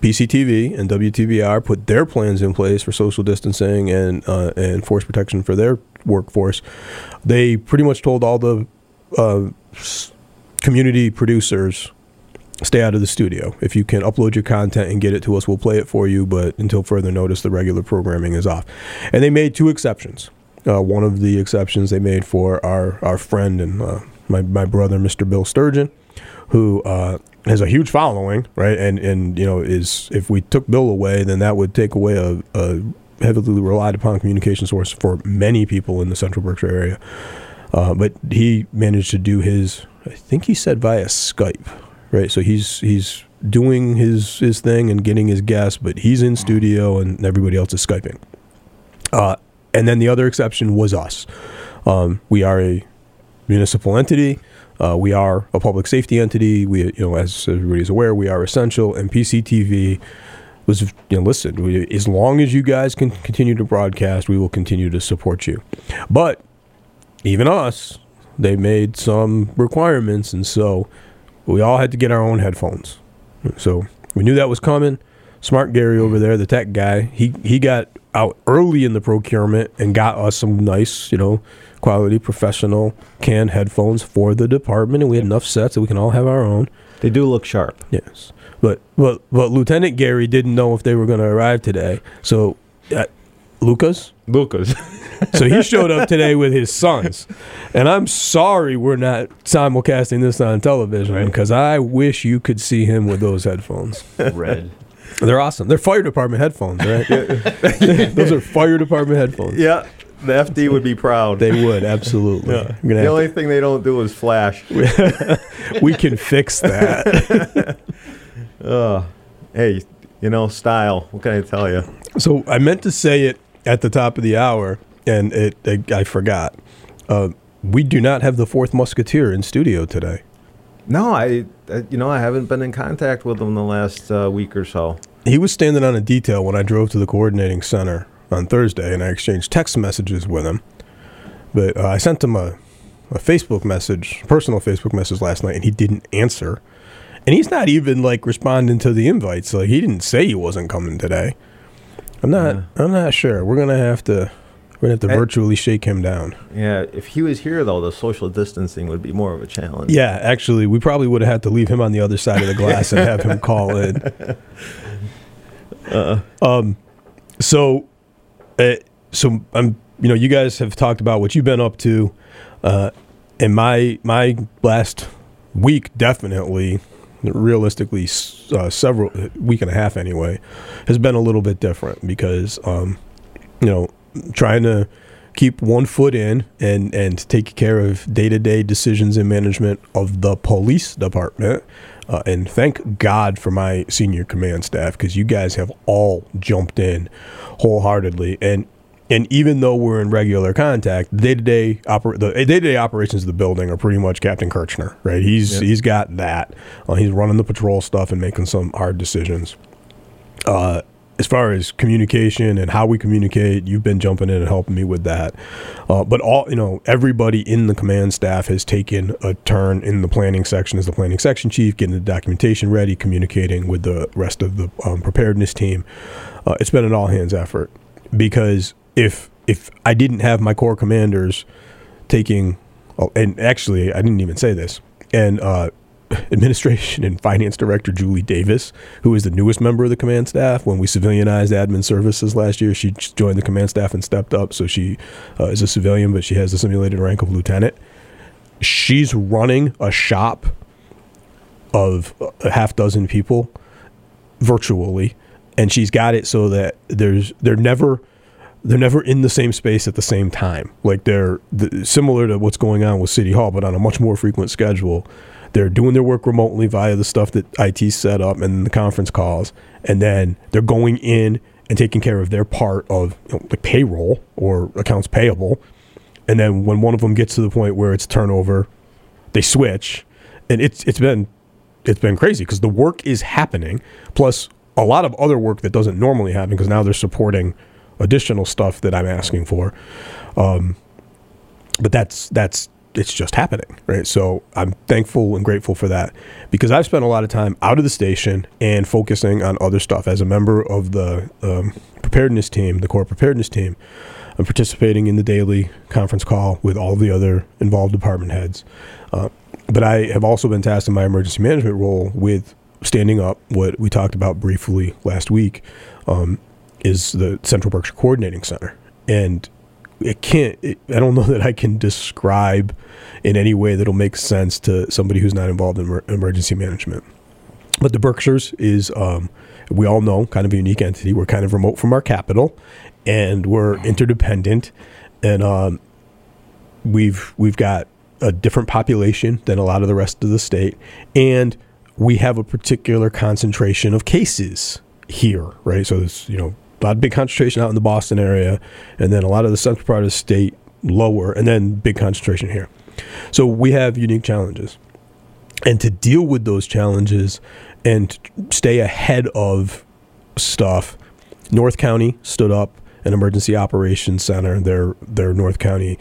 PCTV and WTBR put their plans in place for social distancing and uh, and force protection for their workforce, they pretty much told all the uh, community producers stay out of the studio. If you can upload your content and get it to us, we'll play it for you. But until further notice, the regular programming is off. And they made two exceptions. Uh, one of the exceptions they made for our our friend and uh, my my brother, Mr. Bill Sturgeon, who uh, has a huge following, right? And and you know is if we took Bill away, then that would take away a, a heavily relied upon communication source for many people in the Central Berkshire area. Uh, but he managed to do his. I think he said via Skype, right? So he's he's doing his his thing and getting his guests, but he's in studio and everybody else is skyping. Uh, and then the other exception was us. Um, we are a municipal entity. Uh, we are a public safety entity. We, you know, as everybody's aware, we are essential. And PCTV was, you know, listen, we, as long as you guys can continue to broadcast, we will continue to support you. But even us, they made some requirements, and so we all had to get our own headphones. So we knew that was coming. Smart Gary over there, the tech guy, he he got out early in the procurement and got us some nice, you know, quality professional canned headphones for the department, and we had enough sets that we can all have our own. They do look sharp. Yes, but but but Lieutenant Gary didn't know if they were going to arrive today, so. Uh, Lucas? Lucas. (laughs) so he (laughs) showed up today with his sons. And I'm sorry we're not simulcasting this on television because I wish you could see him with those headphones. Red. They're awesome. They're fire department headphones, right? (laughs) those are fire department headphones. Yeah. The FD would be proud. They would, absolutely. Yeah. The only to, thing they don't do is flash. (laughs) we can fix that. (laughs) uh, hey, you know, style. What can I tell you? So I meant to say it at the top of the hour, and it, it I forgot. Uh, we do not have the fourth musketeer in studio today. No, I, I, you know I haven't been in contact with him the last uh, week or so. He was standing on a detail when I drove to the coordinating center on Thursday, and I exchanged text messages with him. But uh, I sent him a, a Facebook message, personal Facebook message last night, and he didn't answer. And he's not even like responding to the invites. Like he didn't say he wasn't coming today. I'm not. Yeah. I'm not sure. We're gonna have to. We're gonna have to I, virtually shake him down. Yeah, if he was here though, the social distancing would be more of a challenge. Yeah, actually, we probably would have had to leave him on the other side of the glass and have him call in. (laughs) Uh, um, so, uh, so I'm. You know, you guys have talked about what you've been up to, uh, and my my last week definitely realistically uh, several week and a half anyway has been a little bit different because um, you know trying to keep one foot in and and take care of day-to-day decisions and management of the police department uh, and thank god for my senior command staff because you guys have all jumped in wholeheartedly and and even though we're in regular contact, day to day the day to day operations of the building are pretty much Captain Kirchner, right? He's yep. he's got that. Uh, he's running the patrol stuff and making some hard decisions. Uh, as far as communication and how we communicate, you've been jumping in and helping me with that. Uh, but all you know, everybody in the command staff has taken a turn in the planning section as the planning section chief, getting the documentation ready, communicating with the rest of the um, preparedness team. Uh, it's been an all hands effort because if if I didn't have my corps commanders taking, oh, and actually I didn't even say this, and uh, administration and finance director Julie Davis, who is the newest member of the command staff. When we civilianized admin services last year, she joined the command staff and stepped up. So she uh, is a civilian, but she has the simulated rank of lieutenant. She's running a shop of a half dozen people virtually, and she's got it so that there's they're never they're never in the same space at the same time. Like they're the, similar to what's going on with City Hall, but on a much more frequent schedule. They're doing their work remotely via the stuff that IT set up and the conference calls, and then they're going in and taking care of their part of you know, the payroll or accounts payable. And then when one of them gets to the point where it's turnover, they switch, and it's it's been it's been crazy because the work is happening, plus a lot of other work that doesn't normally happen because now they're supporting additional stuff that I'm asking for. Um, but that's that's it's just happening, right? So I'm thankful and grateful for that because I've spent a lot of time out of the station and focusing on other stuff. As a member of the um, preparedness team, the core preparedness team, I'm participating in the daily conference call with all the other involved department heads. Uh, but I have also been tasked in my emergency management role with standing up what we talked about briefly last week um, is the Central Berkshire Coordinating Center, and it can't. It, I don't (laughs) know that I can describe in any way that'll make sense to somebody who's not involved in emer- emergency management. But the Berkshires is, um, we all know, kind of a unique entity. We're kind of remote from our capital, and we're interdependent, and um, we've we've got a different population than a lot of the rest of the state, and we have a particular concentration of cases here, right? So it's you know of big concentration out in the Boston area, and then a lot of the central part of the state lower, and then big concentration here. So we have unique challenges. And to deal with those challenges and stay ahead of stuff, North County stood up an emergency operations center, their their North County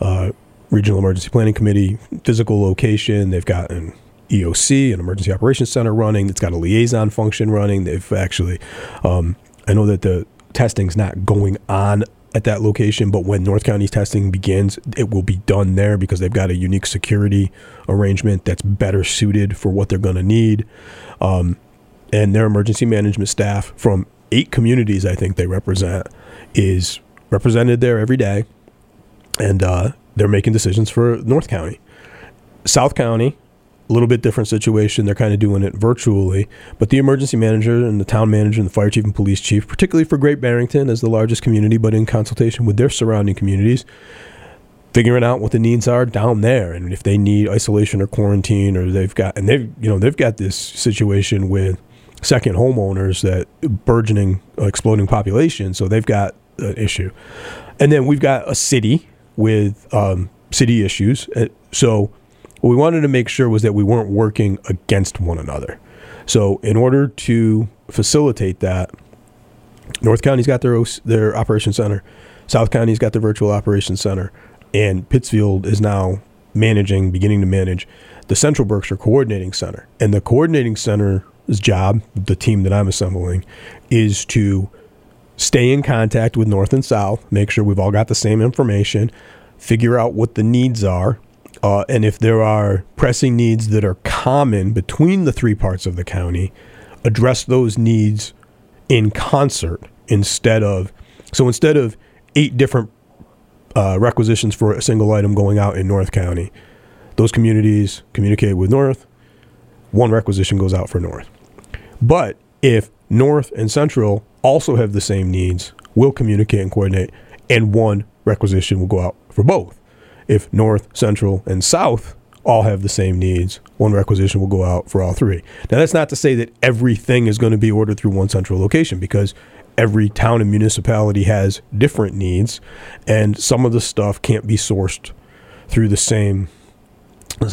uh, Regional Emergency Planning Committee physical location. They've got an EOC, an Emergency Operations Center running. It's got a liaison function running. They've actually, um, I know that the testing's not going on at that location, but when North County's testing begins, it will be done there because they've got a unique security arrangement that's better suited for what they're going to need. Um, and their emergency management staff from eight communities, I think they represent, is represented there every day. And uh, they're making decisions for North County. South County, a little bit different situation. They're kind of doing it virtually, but the emergency manager and the town manager and the fire chief and police chief, particularly for Great Barrington as the largest community, but in consultation with their surrounding communities, figuring out what the needs are down there. And if they need isolation or quarantine or they've got and they've you know they've got this situation with second homeowners that burgeoning exploding population so they've got an issue. And then we've got a city with um, city issues. Uh, so what we wanted to make sure was that we weren't working against one another so in order to facilitate that north county's got their their operations center south county's got their virtual operations center and Pittsfield is now managing, beginning to manage the Central Berkshire Coordinating Center. And the Coordinating Center's job, the team that I'm assembling, is to stay in contact with North and South, make sure we've all got the same information, figure out what the needs are, uh, and if there are pressing needs that are common between the three parts of the county, address those needs in concert instead of so instead of eight different uh, requisitions for a single item going out in North County. Those communities communicate with North. One requisition goes out for North. But if North and Central also have the same needs, we'll communicate and coordinate, and one requisition will go out for both. If North, Central, and South all have the same needs, one requisition will go out for all three. Now, that's not to say that everything is going to be ordered through one central location because every town and municipality has different needs, and some of the stuff can't be sourced through the same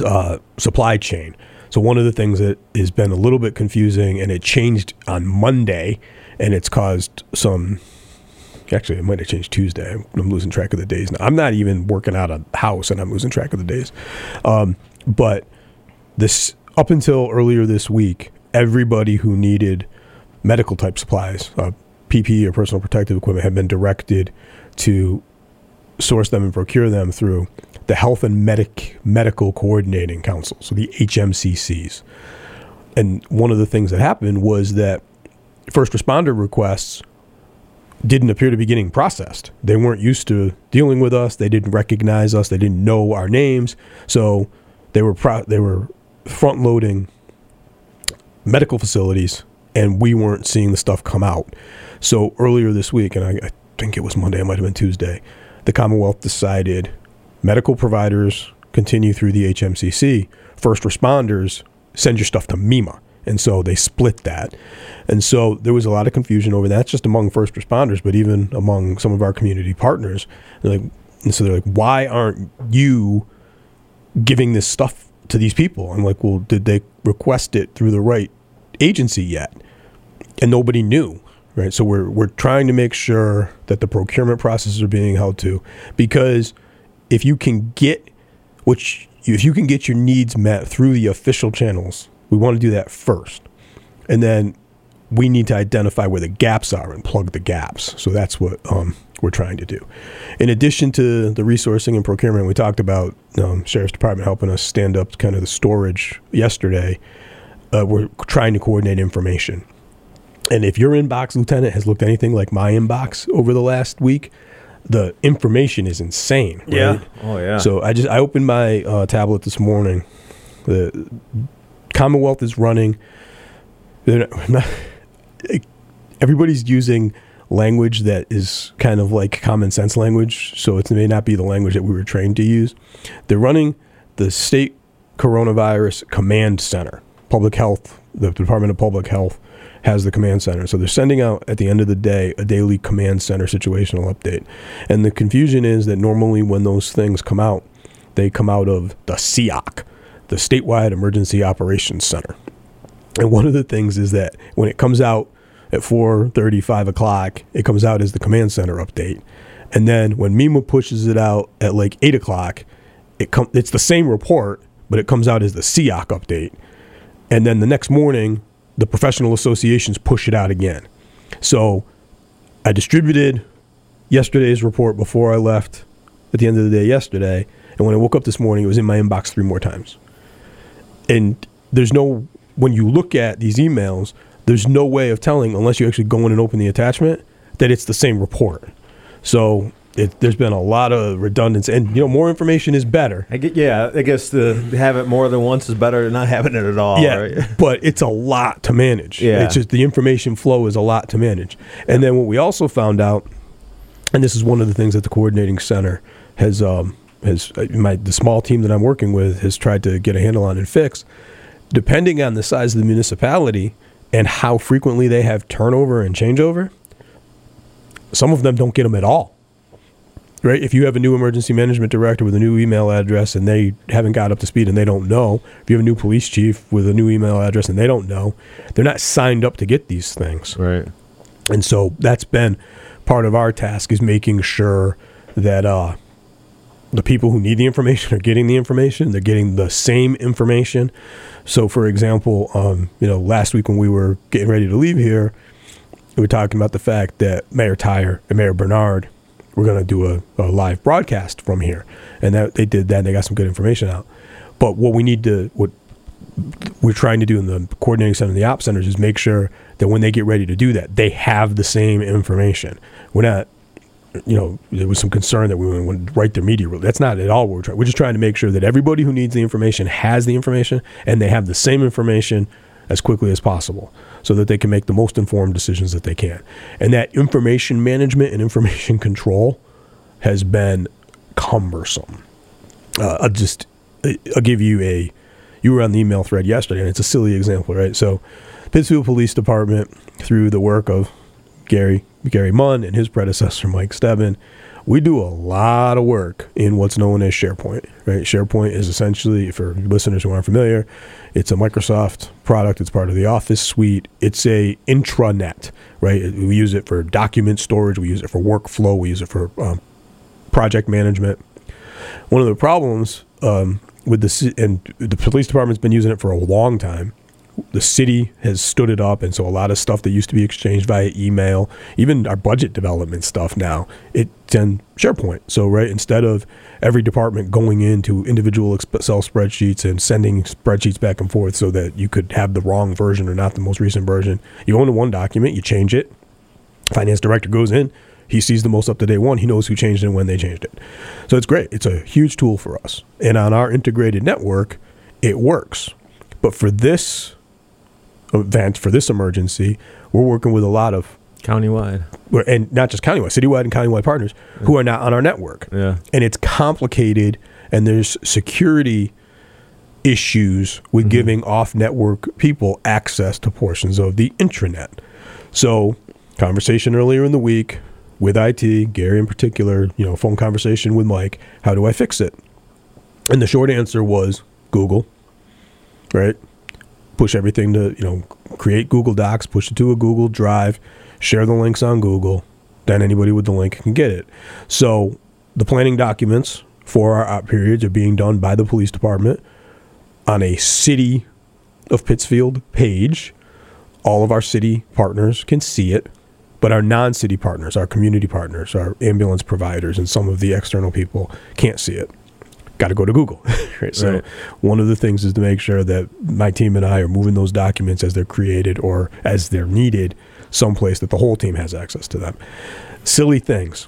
uh, supply chain. So one of the things that has been a little bit confusing, and it changed on Monday, and it's caused some. Actually, it might have changed Tuesday. I'm losing track of the days now. I'm not even working out a house, and I'm losing track of the days. Um, but this up until earlier this week, everybody who needed medical type supplies, uh, PPE or personal protective equipment had been directed to source them and procure them through the Health and Medic Medical Coordinating Council, so the HMCCs. And one of the things that happened was that first responder requests didn't appear to be getting processed. They weren't used to dealing with us. They didn't recognize us. They didn't know our names. So they were pro- they were front loading medical facilities, and we weren't seeing the stuff come out. So earlier this week, and I, I think it was Monday, it might have been Tuesday, the Commonwealth decided medical providers continue through the HMCC, first responders send your stuff to MEMA. And so they split that. And so there was a lot of confusion over that, just among first responders, but even among some of our community partners. Like, and so they're like, why aren't you giving this stuff to these people? I'm like, well, did they request it through the right agency yet? And nobody knew right? So we're we're trying to make sure that the procurement processes are being held to, because if you can get which if you can get your needs met through the official channels, we want to do that first, and then we need to identify where the gaps are and plug the gaps. So that's what um, we're trying to do. In addition to the resourcing and procurement, we talked about um, sheriff's department helping us stand up kind of the storage yesterday. Uh, we're trying to coordinate information. And if your inbox, Lieutenant, has looked anything like my inbox over the last week, the information is insane. Right? Yeah. Oh yeah. So I just I opened my uh, tablet this morning. The Commonwealth is running. Not, (laughs) everybody's using language that is kind of like common sense language, so it may not be the language that we were trained to use. They're running the state coronavirus command center, public health, the Department of Public Health has the command center. So they're sending out at the end of the day a daily command center situational update. And the confusion is that normally when those things come out, They come out of the SEOC, the Statewide Emergency Operations Center. And one of the things is that when it comes out at 4:30, 5 o'clock, it comes out as the command center update. And then when MEMA pushes it out at like 8 o'clock, it com- it's the same report, but it comes out as the SEOC update. And then the next morning, the professional associations push it out again. So I distributed yesterday's report before I left at the end of the day yesterday. And when I woke up this morning, it was in my inbox three more times. And there's no, when you look at these emails, there's no way of telling, unless you actually go in and open the attachment, that it's the same report. So it, there's been a lot of redundancy, and you know, more information is better. I get, yeah, I guess to have it more than once is better than not having it at all. yeah, right? (laughs) but it's a lot to manage. Yeah. it's just the information flow is a lot to manage. And then what we also found out, and this is one of the things that the coordinating center has um, has uh, my the small team that I'm working with has tried to get a handle on and fix. Depending on the size of the municipality and how frequently they have turnover and changeover, some of them don't get them at all. Right? If you have a new emergency management director with a new email address and they haven't got up to speed and they don't know, if you have a new police chief with a new email address and they don't know, they're not signed up to get these things. Right. And so that's been part of our task is making sure that uh, the people who need the information are getting the information. They're getting the same information. So, for example, um, you know, last week when we were getting ready to leave here, we were talking about the fact that Mayor Tyer and Mayor Bernard were going to do a, a live broadcast from here, and that they did that. and They got some good information out. But what we need to what we're trying to do in the coordinating center and the op centers is make sure that when they get ready to do that, they have the same information. We're not, you know, there was some concern that we would write their media. That's not at all what we're trying. We're just trying to make sure that everybody who needs the information has the information and they have the same information as quickly as possible so that they can make the most informed decisions that they can. And that information management and information (laughs) control has been cumbersome. Uh, I'll just, I'll give you a, you were on the email thread yesterday, and it's a silly example, right? So, Pittsfield Police Department, through the work of Gary Gary Munn and his predecessor Mike Stebbin, we do a lot of work in what's known as SharePoint. Right? SharePoint is essentially, for listeners who aren't familiar, it's a Microsoft product. It's part of the Office suite. It's a intranet. Right? We use it for document storage. We use it for workflow. We use it for um, project management. One of the problems um, with the and the police department's been using it for a long time. The city has stood it up, and so a lot of stuff that used to be exchanged via email, even our budget development stuff now, it's in SharePoint. So right, instead of every department going into individual Excel spreadsheets and sending spreadsheets back and forth, so that you could have the wrong version or not the most recent version, you go into one document, you change it, finance director goes in he sees the most up-to-date one he knows who changed it and when they changed it. So it's great. It's a huge tool for us. And on our integrated network it works. But for this event for this emergency we're working with a lot of Countywide. and not just countywide citywide and countywide partners who are not on our network Yeah. and it's complicated and there's security issues with Mm-hmm. giving off network people access to portions of the intranet. So, conversation earlier in the week with IT, Gary in particular, you know, phone conversation with Mike, how do I fix it? And the short answer was Google, right? Push everything to, you know, create Google Docs, push it to a Google Drive, share the links on Google, then anybody with the link can get it. So the planning documents for our op periods are being done by the police department on a city of Pittsfield page. All of our city partners can see it, but our non city partners, our community partners, our ambulance providers, and some of the external people can't see it. Got to go to Google. (laughs) right? So, Right. one of the things is to make sure that my team and I are moving those documents as they're created or as they're needed someplace that the whole team has access to them. Silly things.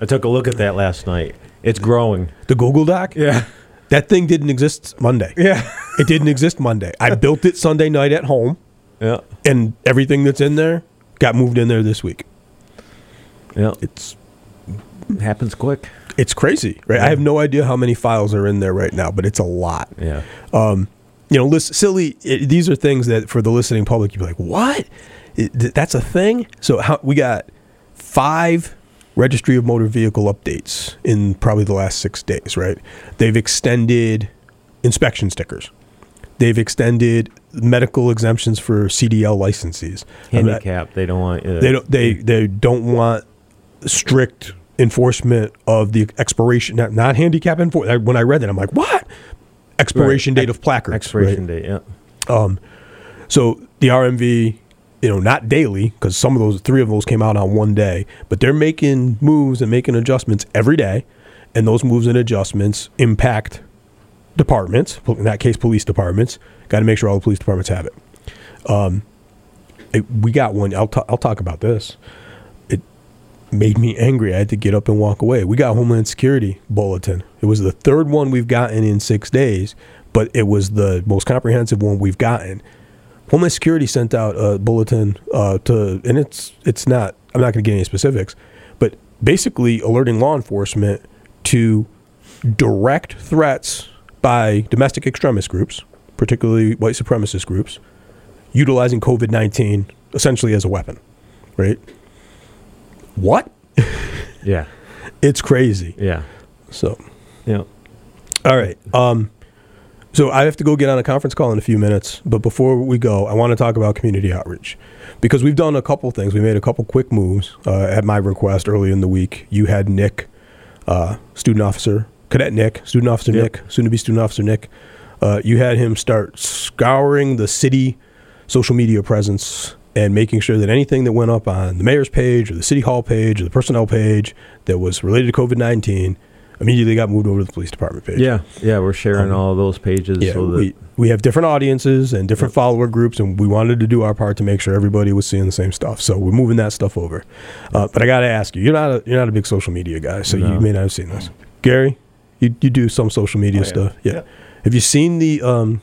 I took a look at that last night. It's growing. The Google Doc? Yeah. That thing didn't exist Monday. Yeah. (laughs) It didn't exist Monday. I (laughs) built it Sunday night at home, Yeah. and everything that's in there got moved in there this week. Yeah. It's It happens quick. it's crazy, right? I have no idea how many files are in there right now, but it's a lot. Yeah. Um, you know, listen, silly. It, these are things that for the listening public, you'd be like, "What? It- th- that's a thing." So how we got five registry of motor vehicle updates in probably the last six days. Right? They've extended inspection stickers. They've extended medical exemptions for CDL licensees. I mean, Handicap. They don't want. Uh, they don't they they don't want strict enforcement of the expiration not, not handicap when I read that I'm like what expiration Right. date of placards Expiration right? date. Yeah. um so the RMV you know not daily because some of those three of those came out on one day but they're making moves and making adjustments every day and those moves and adjustments impact departments in that case police departments got to make sure all the police departments have it um it, we got one I'll, ta- I'll talk about this made me angry. I had to get up and walk away. We got homeland security bulletin. It was the third one we've gotten in six days but it was the most comprehensive one we've gotten. Homeland security sent out a bulletin uh, to and it's it's not i'm not going to get any specifics but basically alerting law enforcement to direct threats by domestic extremist groups particularly white supremacist groups utilizing covid-19 essentially as a weapon right what (laughs) Yeah. it's crazy Yeah. so Yeah. all right um so i have to go get on a conference call in a few minutes but before we go i want to talk about community outreach because we've done a couple things we made a couple quick moves uh, at my request early in the week you had nick uh, student officer cadet nick student officer Yep. nick soon to be student officer nick uh, you had him start scouring the city social media presence and making sure that anything that went up on the mayor's page or the city hall page or the personnel page that was related to covid-19 immediately got moved over to the police department page Yeah. Yeah. We're sharing Um, all those pages. yeah, so that, we, we have different audiences and different follower groups, and we wanted to do our part to make sure everybody was seeing the same stuff. So we're moving that stuff over. Uh, but I got to ask you, you're not a, you're not a big social media guy, so you may not have seen this. Gary, you, you do some social media Oh, yeah. stuff, yeah. Yeah. Have you seen the um,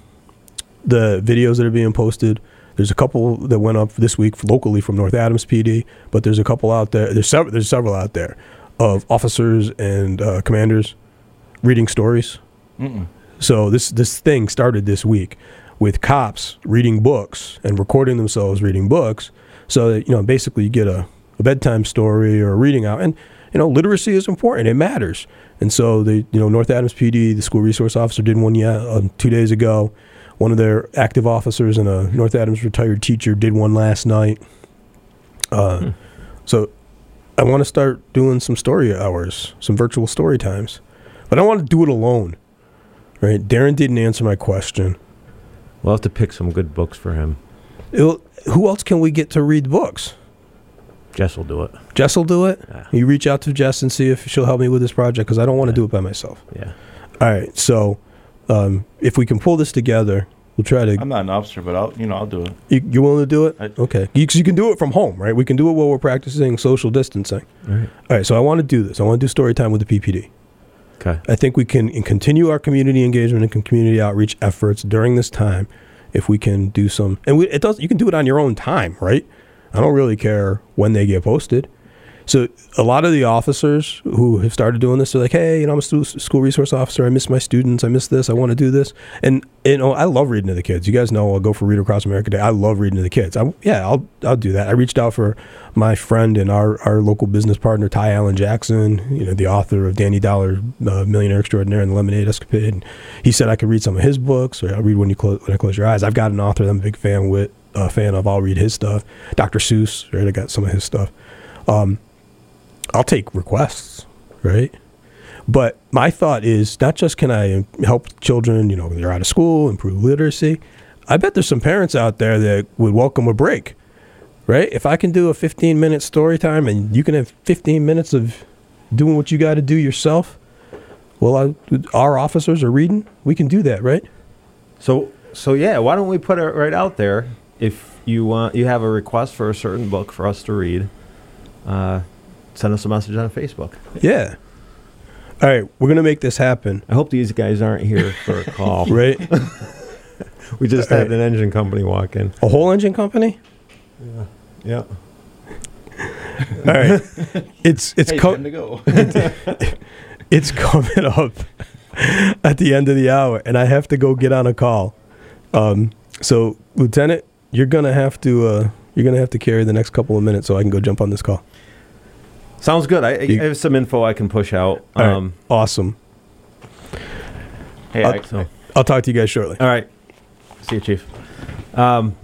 the videos that are being posted? There's a couple that went up this week locally from North Adams PD, but there's a couple out there. There's several. There's several out there of officers and uh, commanders reading stories. Mm-mm. So this this thing started this week with cops reading books and recording themselves reading books, so that you know basically you get a, a bedtime story or a reading out, and you know literacy is important; it matters. And so the you know North Adams PD, the school resource officer, did one yeah um, two days ago. One of their active officers and a North Adams retired teacher did one last night. Uh, So I want to start doing some story hours, some virtual story times, but I don't want to do it alone. Right? Darren didn't answer my question. we'll have to pick some good books for him. It'll- who else can we get to read books? Jess will do it. Jess will do it. Yeah. You reach out to Jess and see if she'll help me with this project because I don't want to do it by myself. Yeah. All right. So um, if we can pull this together, we'll try to. I'm not an officer, but I'll you know I'll do it. You, you willing to do it? I- okay. You, you can do it from home, right? We can do it while we're practicing social distancing. All right. All right. So I want to do this. I want to do story time with the PPD. Okay. I think we can continue our community engagement and community outreach efforts during this time if we can do some and we, it does you can do it on your own time right i don't really care when they get posted so a lot of the officers who have started doing this are like hey you know i'm a stu- school resource officer. I miss my students. I miss this. I want to do this. And you know i love reading to the kids. You guys know i'll go for read across america day. I love reading to the kids. I, yeah i'll i'll do that. I reached out for my friend and our, our local business partner ty allen jackson you know the author of danny dollar uh, millionaire extraordinaire and the lemonade escapade. And he said i could read some of his books or i'll read when you close when i close your eyes. I've got an author that i'm a big fan with uh, fan of. I'll read his stuff. Dr seuss right? I got some of his stuff. Um, I'll take requests, right? But my thought is not just can I help children, you know, they're out of school, improve literacy. I bet there's some parents out there that would welcome a break, right? If I can do a 15 minute story time and you can have 15 minutes of doing what you got to do yourself, well, I, our officers are reading. We can do that, right? So so yeah, why don't we put it right out there? If you want, you have a request for a certain book for us to read. Uh, send us a message on Facebook. Yeah. All right, we're gonna make this happen, I hope these guys aren't here for a call. (laughs) right? (laughs) We just had an engine company walk in. a whole engine company. Yeah. (laughs) All right, it's it's Hey, co- time to go. it's coming up at the end of the hour, and I have to go get on a call. Um, so, Lieutenant, you're gonna have to uh, you're gonna have to carry the next couple of minutes so I can go jump on this call. Sounds good. I, I have some info I can push out. All right, Um, awesome. Hey, I'll- so, I'll talk to you guys shortly. all right. See you, Chief. Um,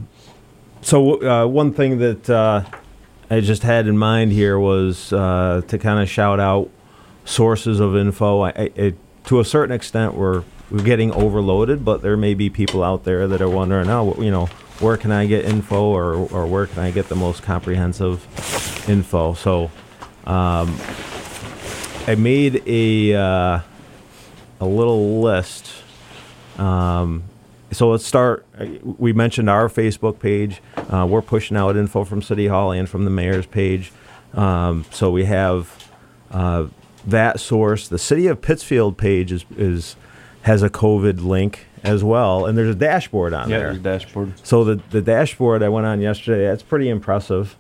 so uh, one thing that uh, I just had in mind here was uh, to kind of shout out sources of info. I, I, it, to a certain extent, we're we're getting overloaded, but there may be people out there that are wondering, oh, you know, where can I get info, or or where can I get the most comprehensive info? So, um, I made a uh, a little list. Um, so let's start. uh, We mentioned our Facebook page. Uh, we're pushing out info from City Hall and from the mayor's page. Um, so we have uh, that source. The City of Pittsfield page is, is has a COVID link as well, and there's a dashboard on yeah, there. there's a dashboard. So the the dashboard I went on yesterday, that's pretty impressive.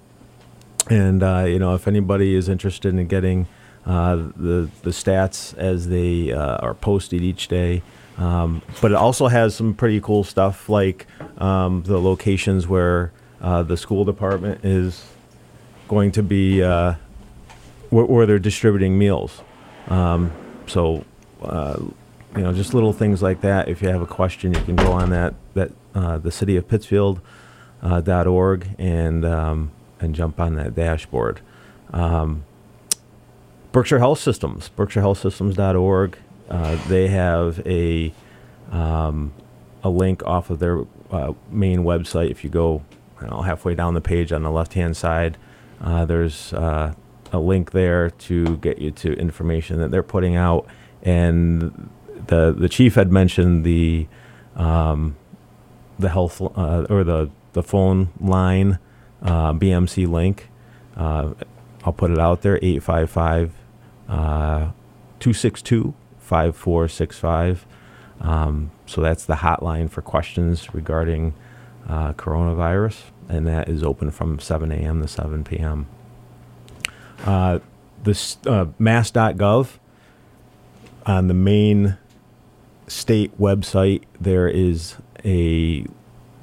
And uh, you know, if anybody is interested in getting uh, the the stats as they uh, are posted each day, um, but it also has some pretty cool stuff like um, the locations where uh, the school department is going to be uh, where, where they're distributing meals. Um, so uh, you know, just little things like that. If you have a question, you can go on that that the city of Pittsfield dot org and um, and jump on that dashboard. Um, Berkshire Health Systems, BerkshireHealthSystems.org. Uh, they have a um, a link off of their uh, main website. If you go know, halfway down the page on the left hand side, uh, there's uh, a link there to get you to information that they're putting out. And the the chief had mentioned the um, the health uh, or the the phone line uh, BMC link. Uh, I'll put it out there 855 uh, 262 5465. Um, so that's the hotline for questions regarding uh, coronavirus, and that is open from 7 a.m. to 7 p.m. Uh, uh, mass.gov on the main state website, there is a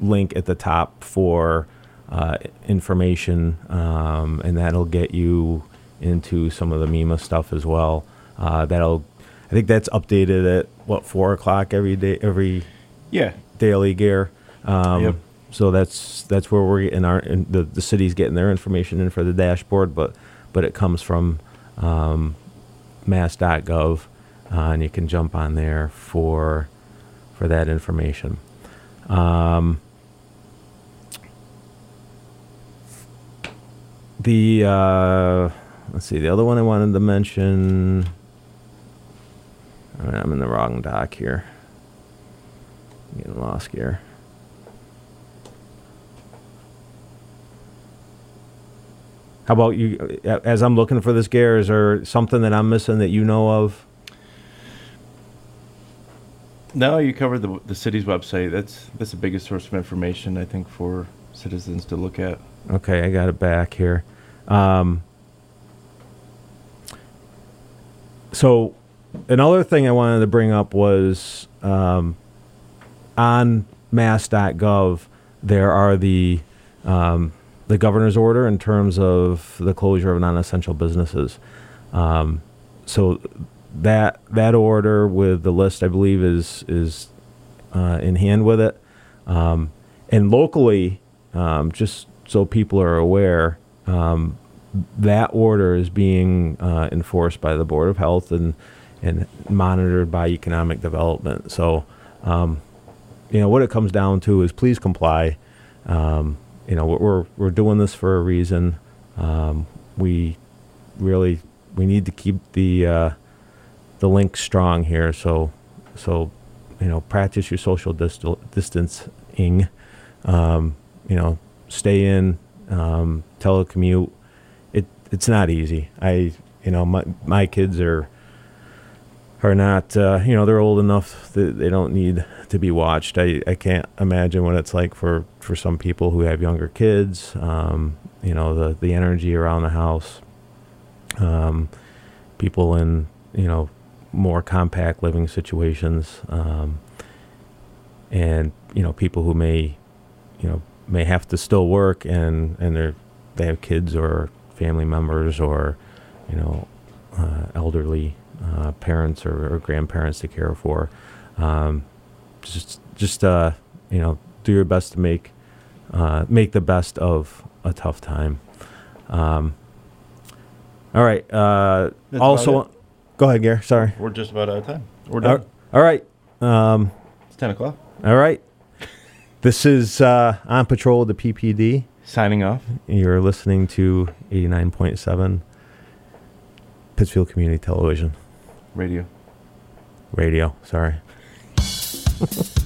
link at the top for uh, information, um, and that'll get you into some of the MEMA stuff as well. Uh, that'll, I think that's updated at what four o'clock every day, every Yeah, daily Gare. Um, Yep. So that's that's where we're getting our in the the city's getting their information in for the dashboard, but but it comes from um, mass.gov, uh, and you can jump on there for for that information. Um, the uh, let's see, the other one I wanted to mention. All right, I'm in the wrong doc here. I'm Getting lost here. How about you? As I'm looking for this Gare, is there something that I'm missing that you know of? No, you covered the the city's website. That's that's the biggest source of information I think for citizens to look at. Okay, I got it back here. Um, so, another thing I wanted to bring up was um, on mass.gov, there are the um, the governor's order in terms of the closure of non-essential businesses. Um, so that that order with the list, I believe, is is uh, in hand with it. Um, and locally, um, just so people are aware, um, that order is being uh, enforced by the Board of Health and and monitored by Economic Development. So, um, you know, what it comes down to is please comply. Um, you know, we're we're doing this for a reason. Um, we really we need to keep the uh, the link strong here. So so you know, practice your social distal- distancing. Um, you know, stay in, um, telecommute. It it's not easy. I you know my my kids are are not uh, you know they're old enough that they don't need to be watched. I, I can't imagine what it's like for, for some people who have younger kids. Um, you know the the energy around the house. Um, people in you know more compact living situations, um, and you know people who may you know may have to still work and and they're they have kids or family members or you know, uh, elderly uh, parents or, or grandparents to care for. Um, just, just uh, you know, do your best to make uh, make the best of a tough time. Um, all right. Uh, also, go ahead, Gare. Sorry. We're just about out of time. We're All done. all right. Um, It's 10 o'clock. all right. This is uh, on patrol the PPD. Signing off. You're listening to 89.7 Pittsfield Community Television Radio. Radio. Sorry. (laughs)